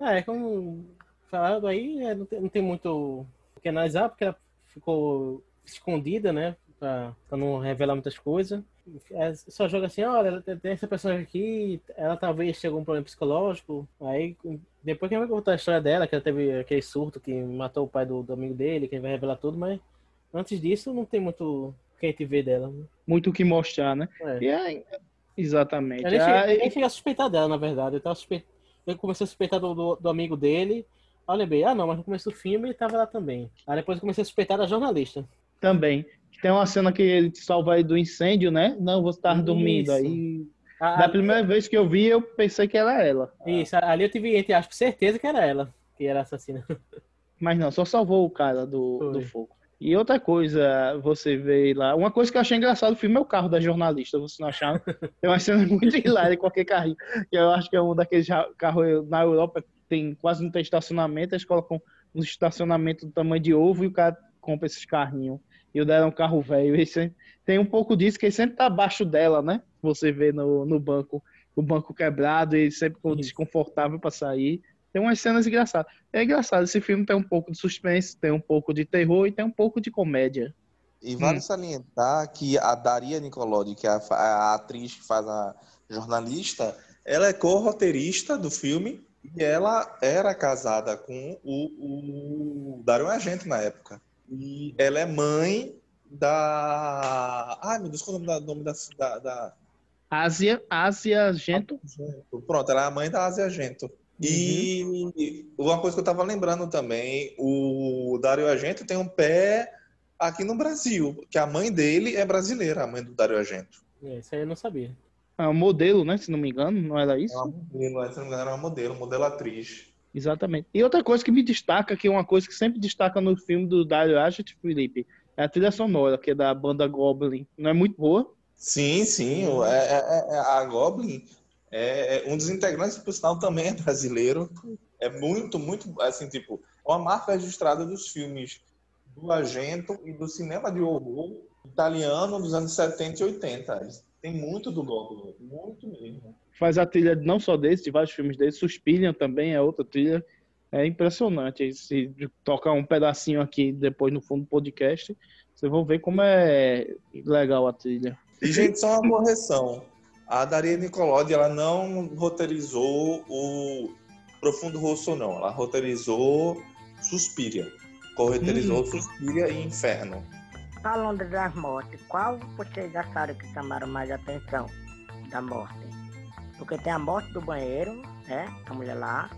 É, como falado aí, é, não, tem, não tem muito o que analisar, porque ela ficou escondida, né? Pra, pra não revelar muitas coisas. É, só joga assim, olha, tem essa personagem aqui, ela talvez tenha algum problema psicológico. Aí, depois que vai contar a história dela, que ela teve aquele surto que matou o pai do, do amigo dele, que vai revelar tudo, mas antes disso não tem muito o que a gente vê dela. né? Muito o que mostrar, né? É. E é- exatamente. Eu nem, Ah, cheguei, e- nem cheguei a suspeitar dela, na verdade. Eu, tava suspe... eu comecei a suspeitar do, do, do amigo dele. Aí eu lembrei, ah não, mas no começo do filme ele tava lá também. Aí depois eu comecei a suspeitar da jornalista. Também. Tem uma cena que ele salva ele do incêndio, né? Não, você tava dormindo. Aí, A- da a- primeira vez que eu vi, eu pensei que era ela. Isso, ali eu tive, entre aspas, certeza que era ela que era a assassina. Mas não, só salvou o cara do, Foi. do fogo. E outra coisa, você vê lá. Uma coisa que eu achei engraçado do filme é o carro da jornalista, você não achava? Tem uma cena muito hilária em qualquer carrinho. Que eu acho que é um daqueles carros na Europa tem, quase não tem estacionamento, eles colocam um estacionamento do tamanho de ovo e o cara compra esses carrinhos. E o dela é um carro velho. Sempre- tem um pouco disso que ele sempre tá abaixo dela, né? Você vê no, no banco, o banco quebrado e sempre com desconfortável para sair. Tem umas cenas engraçadas. É engraçado, esse filme tem um pouco de suspense, tem um pouco de terror e tem um pouco de comédia. E vale salientar que a Daria Nicolodi, que é a, a atriz que faz a jornalista, ela é co-roteirista do filme e ela era casada com o, o Dario Argento na época. E ela é mãe da. Ai, meu Deus, qual é o nome da. Nome da, da, da- Ásia, Ásia Gento. Pronto, ela é a mãe da Ásia Argento. E uma coisa que eu tava lembrando também, o Dario Argento tem um pé aqui no Brasil, que a mãe dele é brasileira, a mãe do Dario Argento. É, isso aí eu não sabia. É um modelo, né? Se não me engano, não era isso? É uma modelo, se não me engano, é uma modelo, modelo atriz. Exatamente. E outra coisa que me destaca, que é uma coisa que sempre destaca no filme do Dario Argento, Felipe, é a trilha sonora, que é da banda Goblin. Não é muito boa? Sim, sim, é, é- é- a Goblin é é um dos integrantes, por sinal, também é brasileiro. É muito, muito, assim, tipo, é uma marca registrada dos filmes do Argento e do cinema de horror italiano dos anos 70 e 80. Tem muito do Goblin, muito mesmo. Faz a trilha não só desse, de vários filmes dele. Suspirian também é outra trilha. É impressionante. Se tocar um pedacinho aqui depois no fundo do podcast, vocês vão ver como é legal a trilha. E, gente, só uma correção. A Daria Nicolodi, ela não roteirizou o Profundo Rosso, não. Ela roteirizou Suspiria. Corroteirizou Hum. Suspiria e Inferno. Falando das mortes, qual vocês acharam que chamaram mais atenção da morte? Porque tem a morte do banheiro, né? A mulher lá.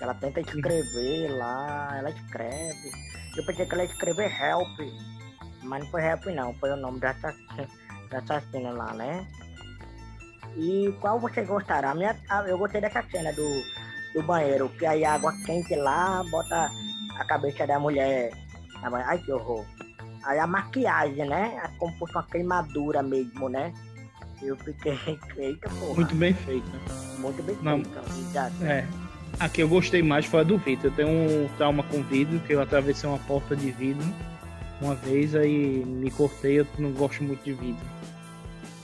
Ela tenta escrever lá, ela escreve. Eu pensei que ela escrever help. Mas não foi help não, foi o nome da assassina, da assassina lá, né? E qual vocês gostaram? A minha, eu gostei dessa cena do, do banheiro, que aí a água quente lá, bota a cabeça da mulher. Ai que horror. Aí a maquiagem, né? É Como fosse uma queimadura mesmo, né? Eu fiquei, eita porra. Muito bem feita. Muito bem Não. feito. exato. É. A que eu gostei mais foi a do vidro. Eu tenho um trauma com vidro, que eu atravessei uma porta de vidro uma vez, aí me cortei, eu não gosto muito de vidro.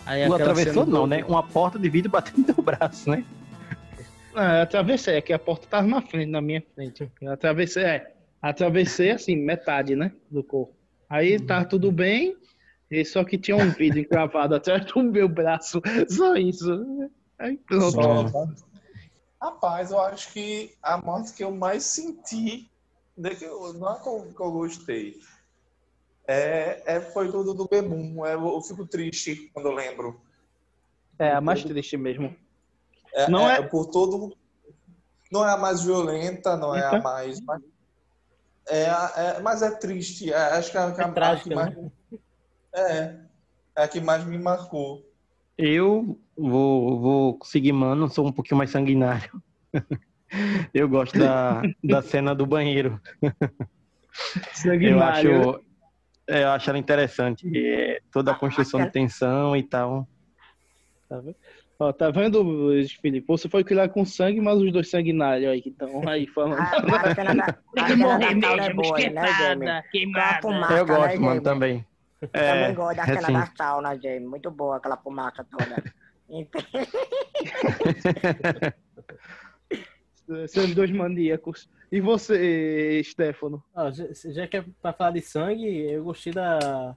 Aí aquela atravessou não, né? Uma porta de vidro batendo no teu braço, né? Ah, eu atravessei, é que a porta tava na frente, na minha frente. Eu atravessei, é. Atravessei assim, metade, né? Do corpo. Aí tava tudo bem, só que tinha um vidro encravado atrás do meu braço. Só isso. Aí pronto. Só- Rapaz, eu acho que a morte que eu mais senti, né, que eu- não é que eu, que eu gostei, é, é, foi do, do, do Bebum. É, eu, fico triste quando eu lembro. É, a mais triste mesmo. É, Não é é- por todo. Não é a mais violenta, não é a Então? mais. Mas- É, a- é, mas é triste. É, acho que é, a, que a- a trágica, que mais. É, é a que mais me marcou. Eu vou, vou seguir, mano, sou um pouquinho mais sanguinário. Eu gosto da, da cena do banheiro. Eu Sanguinário. acho, é, eu acho ela interessante. é, toda a construção de tensão e tal. Tá vendo? Ó, tá vendo, Luiz Felipe? Você foi criado com sangue, mas os dois sanguinários aí que estão aí falando. A, a cena da, a cena da sauna é boa, né, Jamie? Eu gosto, né, mano, também. É, Também gosto da cena assim, da sauna, Jamie. Muito boa aquela fumaça toda. Então, Seus dois maníacos. E você, Stefano? Ó, já, já que é pra falar de sangue, eu gostei da,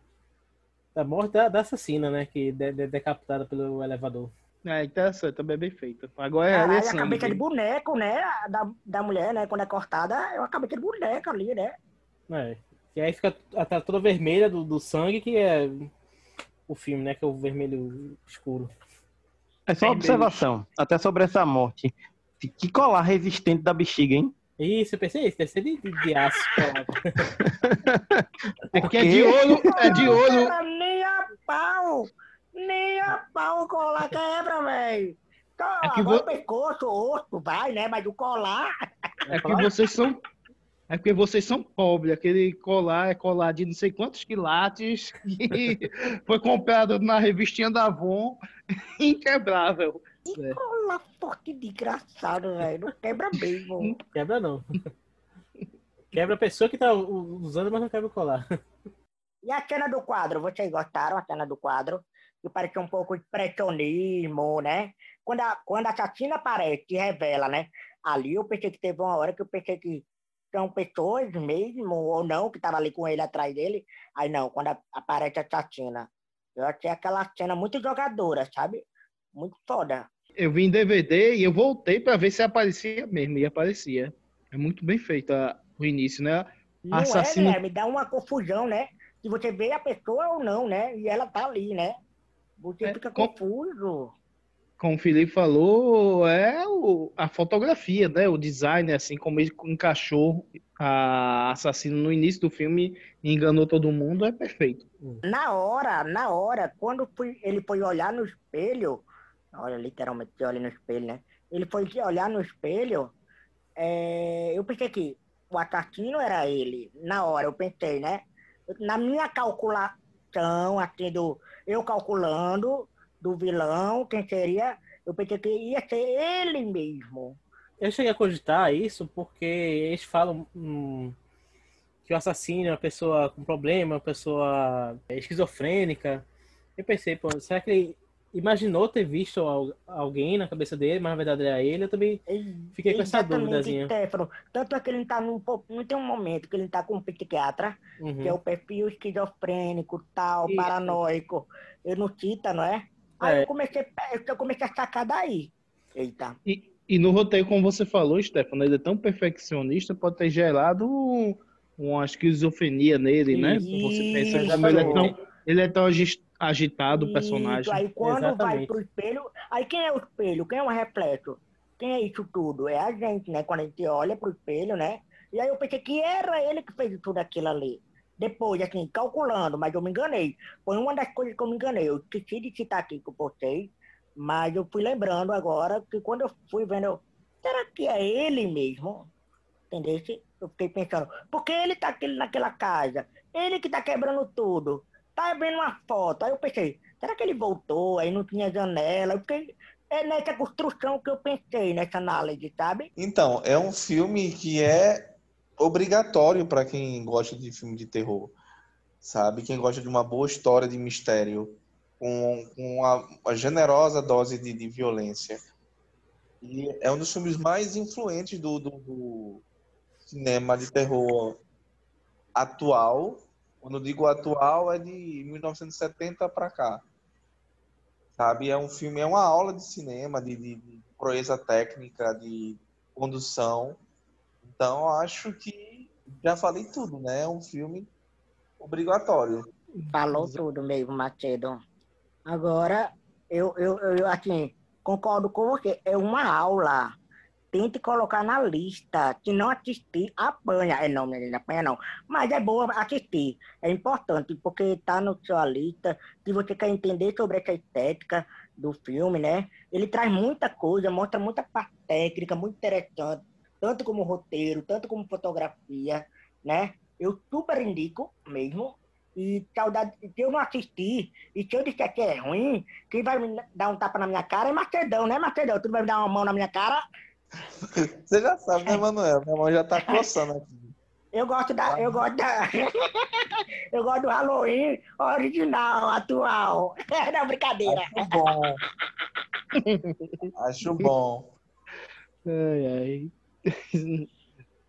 da morte da, da assassina, né? Que de, de- decapitada pelo elevador. É interessante, também é bem feito. Agora é, Caralho, é a sangue. cabeça de boneco, né? Da, da mulher, né? Quando é cortada, é uma cabeça de boneco ali, né? É. E aí fica a tá toda vermelha do, do sangue, que é o filme, né? Que é o vermelho escuro. É só uma observação, até sobre essa morte. Que colar resistente da bexiga, hein? Isso, eu pensei isso, deve ser de, de, de aço. colado. É que é de ouro, é de ouro. Cara, nem a pau! A pau o colar quebra, velho! Tá, É que agora o pescoço, o osso, vai, né? Mas o colar... É que vocês são. É porque vocês são pobres. Aquele colar é colar de não sei quantos quilates e foi comprado na revistinha da Avon, inquebrável. Que colar forte desgraçado, velho. Não quebra mesmo. Quebra não. Quebra a pessoa que tá usando, mas não quebra o colar. E a cena do quadro, vocês gostaram da cena do quadro? Que parecia um pouco de expressionismo, né? Quando a, quando a assassina aparece e revela, né? Ali eu pensei que teve uma hora que eu pensei que são pessoas mesmo, ou não, que estavam ali com ele atrás dele. Aí não, quando a- aparece a assassina. Eu achei aquela cena muito jogadora, sabe? Muito foda. Eu vi em DVD e eu voltei pra ver se aparecia mesmo. E aparecia. É muito bem feito a- o início, né? Não Assassino- é, Guilherme? Dá uma confusão, né? Se você vê a pessoa ou não, né? E ela tá ali, né? Você É, fica com- confuso. Como o Felipe falou, é o- a fotografia, né? O design, assim, como ele encaixou a assassino no início do filme e enganou todo mundo, é perfeito. Na hora, na hora, quando fui- ele foi olhar no espelho, olha, literalmente olha no espelho, né? Ele foi olhar no espelho, é, eu pensei que o assassino era ele. Na hora, eu pensei, né? Na minha calculação, assim, do, eu calculando do vilão, quem seria, eu pensei que ia ser ele mesmo. Eu cheguei a cogitar isso porque eles falam hum, que o assassino é uma pessoa com problema, uma pessoa esquizofrênica. Eu pensei, pô, será que ele imaginou ter visto al- alguém na cabeça dele, mas na verdade era ele? Eu também fiquei com essa Exatamente, dúvidazinha. Stefano. Tanto é que ele tá num. Não tem um momento que ele tá com um psiquiatra, Uhum. que é o perfil esquizofrênico, tal, Isso. paranoico. Ele não cita, não é? Aí É. eu comecei, eu comecei a sacar daí. Eita. E, e no roteiro, como você falou, Stefano, ele é tão perfeccionista, pode ter gerado um- uma esquizofrenia nele, né? Você pensa Isso. ele é tão, ele é tão agitado, o personagem. aí quando vai Exatamente. pro espelho, aí quem é o espelho? Quem é o reflexo? Quem é isso tudo? É a gente, né? Quando a gente olha pro espelho, né? E aí eu pensei que era ele que fez tudo aquilo ali. Depois, assim, calculando, mas eu me enganei. Foi uma das coisas que eu me enganei. Eu esqueci de citar aqui eu postei, mas eu fui lembrando agora que quando eu fui vendo, eu, será que é ele mesmo? Entendeu? Eu fiquei pensando, por que ele tá aquele, naquela casa? Ele que tá quebrando tudo. Tá vendo uma foto. Aí eu pensei, será que ele voltou? Aí não tinha janela. Fiquei, é nessa construção que eu pensei, nessa análise, sabe? Então, é um filme que é obrigatório para quem gosta de filme de terror, sabe? Quem gosta de uma boa história de mistério, com, com uma, uma generosa dose de, de violência. E é um dos filmes mais influentes do, do- do cinema de terror atual. Quando eu digo atual, é de 1970 para cá. Sabe? É um filme, é uma aula de cinema, de, de, de proeza técnica, de condução. Então, acho que já falei tudo, né? É um filme obrigatório. Falou tudo mesmo, Macedo. Agora, eu, eu, eu assim, concordo com você. É uma aula. Tente colocar na lista. Se não assistir, apanha. É não, menina, apanha não. Mas é boa assistir. É importante, porque tá na sua lista. Se você quer entender sobre essa estética do filme, né? Ele traz muita coisa, mostra muita parte técnica, muito interessante. Tanto como roteiro, tanto como fotografia, né? Eu super indico mesmo. E saudade, se eu não assistir, e se eu disser que é ruim, quem vai me dar um tapa na minha cara é Macedão, né, Macedão? Tu vai me dar uma mão na minha cara? Você já sabe, né, Manuel? Minha mão já tá coçando aqui. Eu gosto da. Eu gosto da. eu gosto do Halloween original, atual. Não, brincadeira. Acho bom. Acho bom. Ai, ai.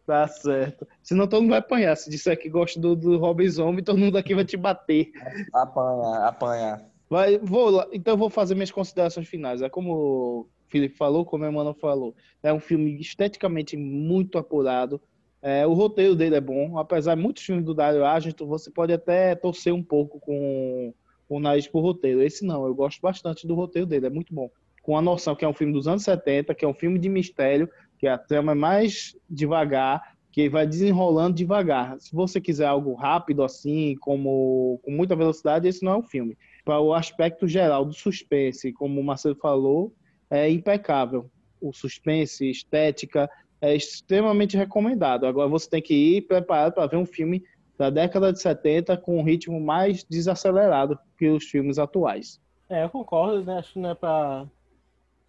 Tá certo. Senão todo mundo vai apanhar. Se disser que gosta do, do Rob Zombie, todo mundo aqui vai te bater. Apanha, apanha. Vai, vou. Então eu vou fazer minhas considerações finais. É como Felipe falou, como a Emmanuel falou. É um filme esteticamente muito apurado. É, o roteiro dele é bom. Apesar de muitos filmes do Dario Argento, você pode até torcer um pouco com o nariz pro roteiro. Esse não, eu gosto bastante do roteiro dele, é muito bom. Com a noção que é um filme dos anos 70, que é um filme de mistério, que a trama é mais devagar, que vai desenrolando devagar. Se você quiser algo rápido assim, como com muita velocidade, esse não é um filme. Para o aspecto geral do suspense, como o Marcelo falou, é impecável. O suspense, estética, é extremamente recomendado. Agora você tem que ir preparado para ver um filme da década de 70 com um ritmo mais desacelerado que os filmes atuais. É, eu concordo, né? Acho que não é para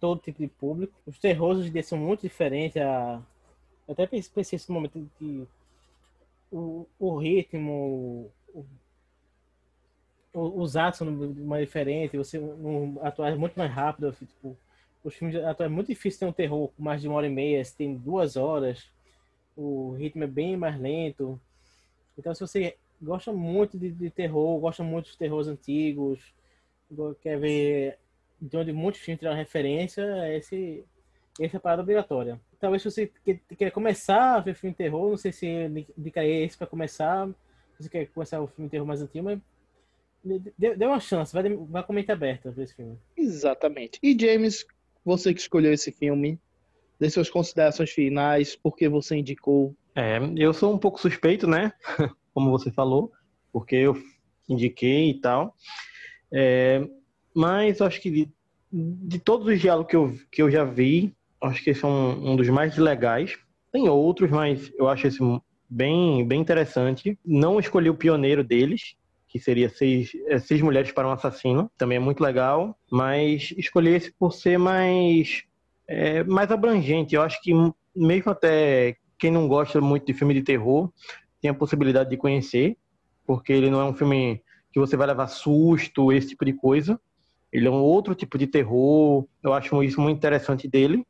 todo tipo de público. Os terrores de dia são muito diferentes. A... Eu até pensei, nesse momento que o, o ritmo, o, os atos são mais diferentes, você um, atuar muito mais rápido. Tipo, os filmes atuais é muito difícil ter um terror com mais de uma hora e meia, se tem duas horas, o ritmo é bem mais lento. Então, se você gosta muito de, de terror, gosta muito dos terrores antigos, quer ver de onde muitos filmes tiram referência, esse, essa é a parada obrigatória. Talvez se você quer começar a ver filme de terror, não sei se indicaria esse para começar, se você quer começar o filme de terror mais antigo, mas dê, uma chance, vai, vai com mente aberta ver esse filme. Exatamente. E James, você que escolheu esse filme, dê suas considerações finais, por que você indicou. É, eu sou um pouco suspeito, né? Como você falou, porque eu indiquei e tal. É, mas acho que de, de, todos os diálogos que eu, que eu já vi, acho que esse é um, um dos mais legais. Tem outros, mas eu acho esse bem, bem interessante. Não escolhi o pioneiro deles, que seria seis, é, seis mulheres para um assassino, também é muito legal, mas escolhi esse por ser mais, é, mais abrangente. Eu acho que mesmo até quem não gosta muito de filme de terror tem a possibilidade de conhecer, porque ele não é um filme que você vai levar susto, esse tipo de coisa. Ele é um outro tipo de terror. Eu acho isso muito interessante dele.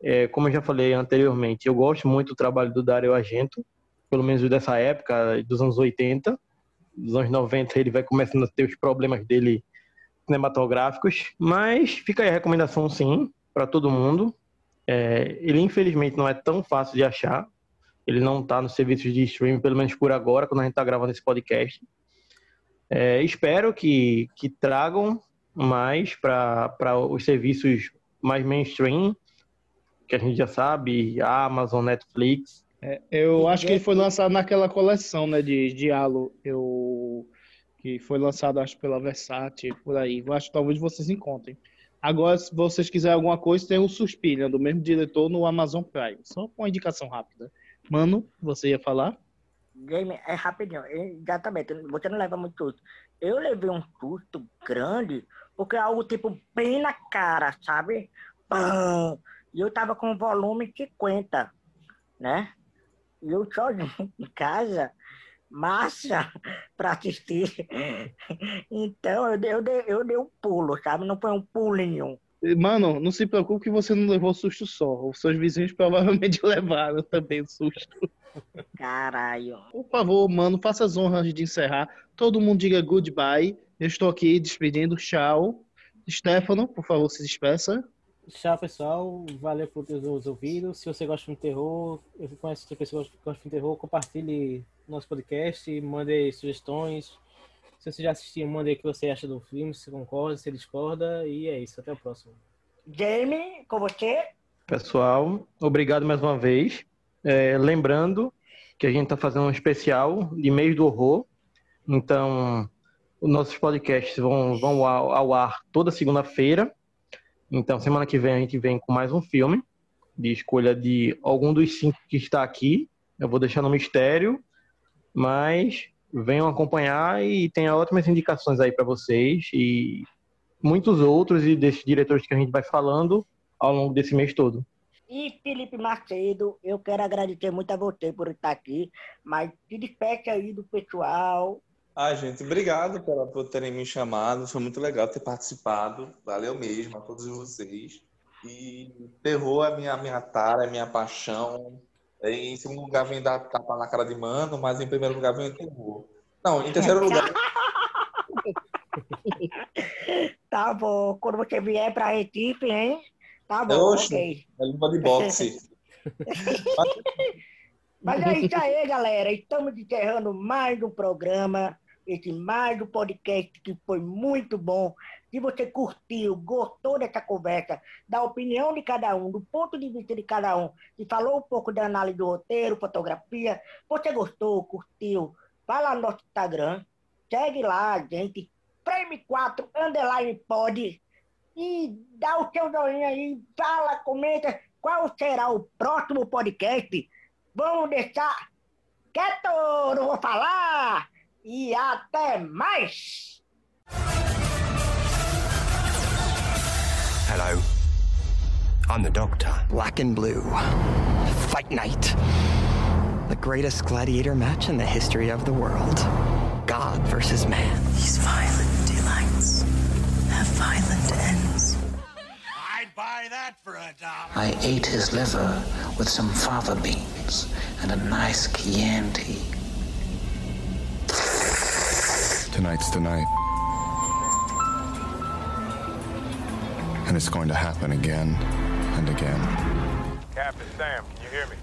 É, como eu já falei anteriormente, eu gosto muito do trabalho do Dario Argento, pelo menos dessa época, dos anos 80 dos anos 90 ele vai começando a ter os problemas dele cinematográficos, mas fica aí a recomendação sim para todo mundo. É, ele infelizmente não é tão fácil de achar. Ele não está nos serviços de streaming, pelo menos por agora, quando a gente está gravando esse podcast. É, espero que, que tragam mais para os serviços mais mainstream, que a gente já sabe, Amazon, Netflix, é, eu acho que ele foi lançado naquela coleção, né, de, Halo, eu, que foi lançado, acho, pela Versace, por aí. Eu acho que talvez vocês encontrem. Agora, se vocês quiserem alguma coisa, tem o Suspira, do mesmo diretor, no Amazon Prime. Só uma indicação rápida. Mano, você ia falar? Game, é rapidinho, exatamente, você não leva muito susto. Eu levei um susto grande, porque é algo tipo bem na cara, sabe? E eu tava com volume 50, né? Eu sozinho em casa, massa para assistir. Então eu dei, eu, dei, eu dei um pulo, sabe? Não foi um pulinho. Mano, não se preocupe que você não levou susto só. Os seus vizinhos provavelmente levaram também susto. Caralho. Por favor, mano, faça as honras de encerrar. Todo mundo diga goodbye. Eu estou aqui despedindo. Tchau. Stefano, por favor, se despeça. Tchau, pessoal. Valeu por ter nos ouvido. Se você gosta de terror, eu conheço outra pessoa que gosta de terror, compartilhe nosso podcast, mande sugestões. Se você já assistiu, mande o que você acha do filme, se concorda, se discorda. E é isso. Até o próximo. Jamie, com você. Pessoal, obrigado mais uma vez. É, lembrando que a gente está fazendo um especial de mês do horror. Então, os nossos podcasts vão, vão ao, ao ar toda segunda-feira então, semana que vem a gente vem com mais um filme de escolha de algum dos cinco que está aqui. Eu vou deixar no mistério, mas venham acompanhar e tem ótimas indicações aí para vocês e muitos outros e desses diretores que a gente vai falando ao longo desse mês todo. E Felipe Macedo, eu quero agradecer muito a você por estar aqui, mas se despede aí do pessoal, ah, gente, obrigado por, por terem me chamado. Foi muito legal ter participado. Valeu mesmo a todos vocês. E terror é minha, minha tara, é minha paixão. Em segundo lugar vem dar tapa na cara de mano, mas em primeiro lugar vem o terror. Não, em terceiro lugar. tá bom. Quando você vier pra Recife, hein? Tá bom, Oxe, ok. É língua de boxe. Mas é isso aí, galera. Estamos encerrando mais um programa esse mais do podcast que foi muito bom. Se você curtiu, gostou dessa conversa, da opinião de cada um, do ponto de vista de cada um, e falou um pouco da análise do roteiro, fotografia, você gostou, curtiu, vai lá no nosso Instagram, segue lá, gente, Frame 4 Underline Pod, e dá o seu joinha aí, fala, comenta, qual será o próximo podcast, vamos deixar quieto, não vou falar. E até mais! Hello. I'm the Doctor. Black and Blue. Fight Night. The greatest gladiator match in the history of the world. God versus man. These violent delights have violent ends. I'd buy that for a dollar. I ate his liver with some fava beans and a nice Chianti. Tonight's the night. And it's going to happen again and again. Captain Sam, can you hear me?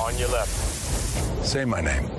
On your left. Say my name.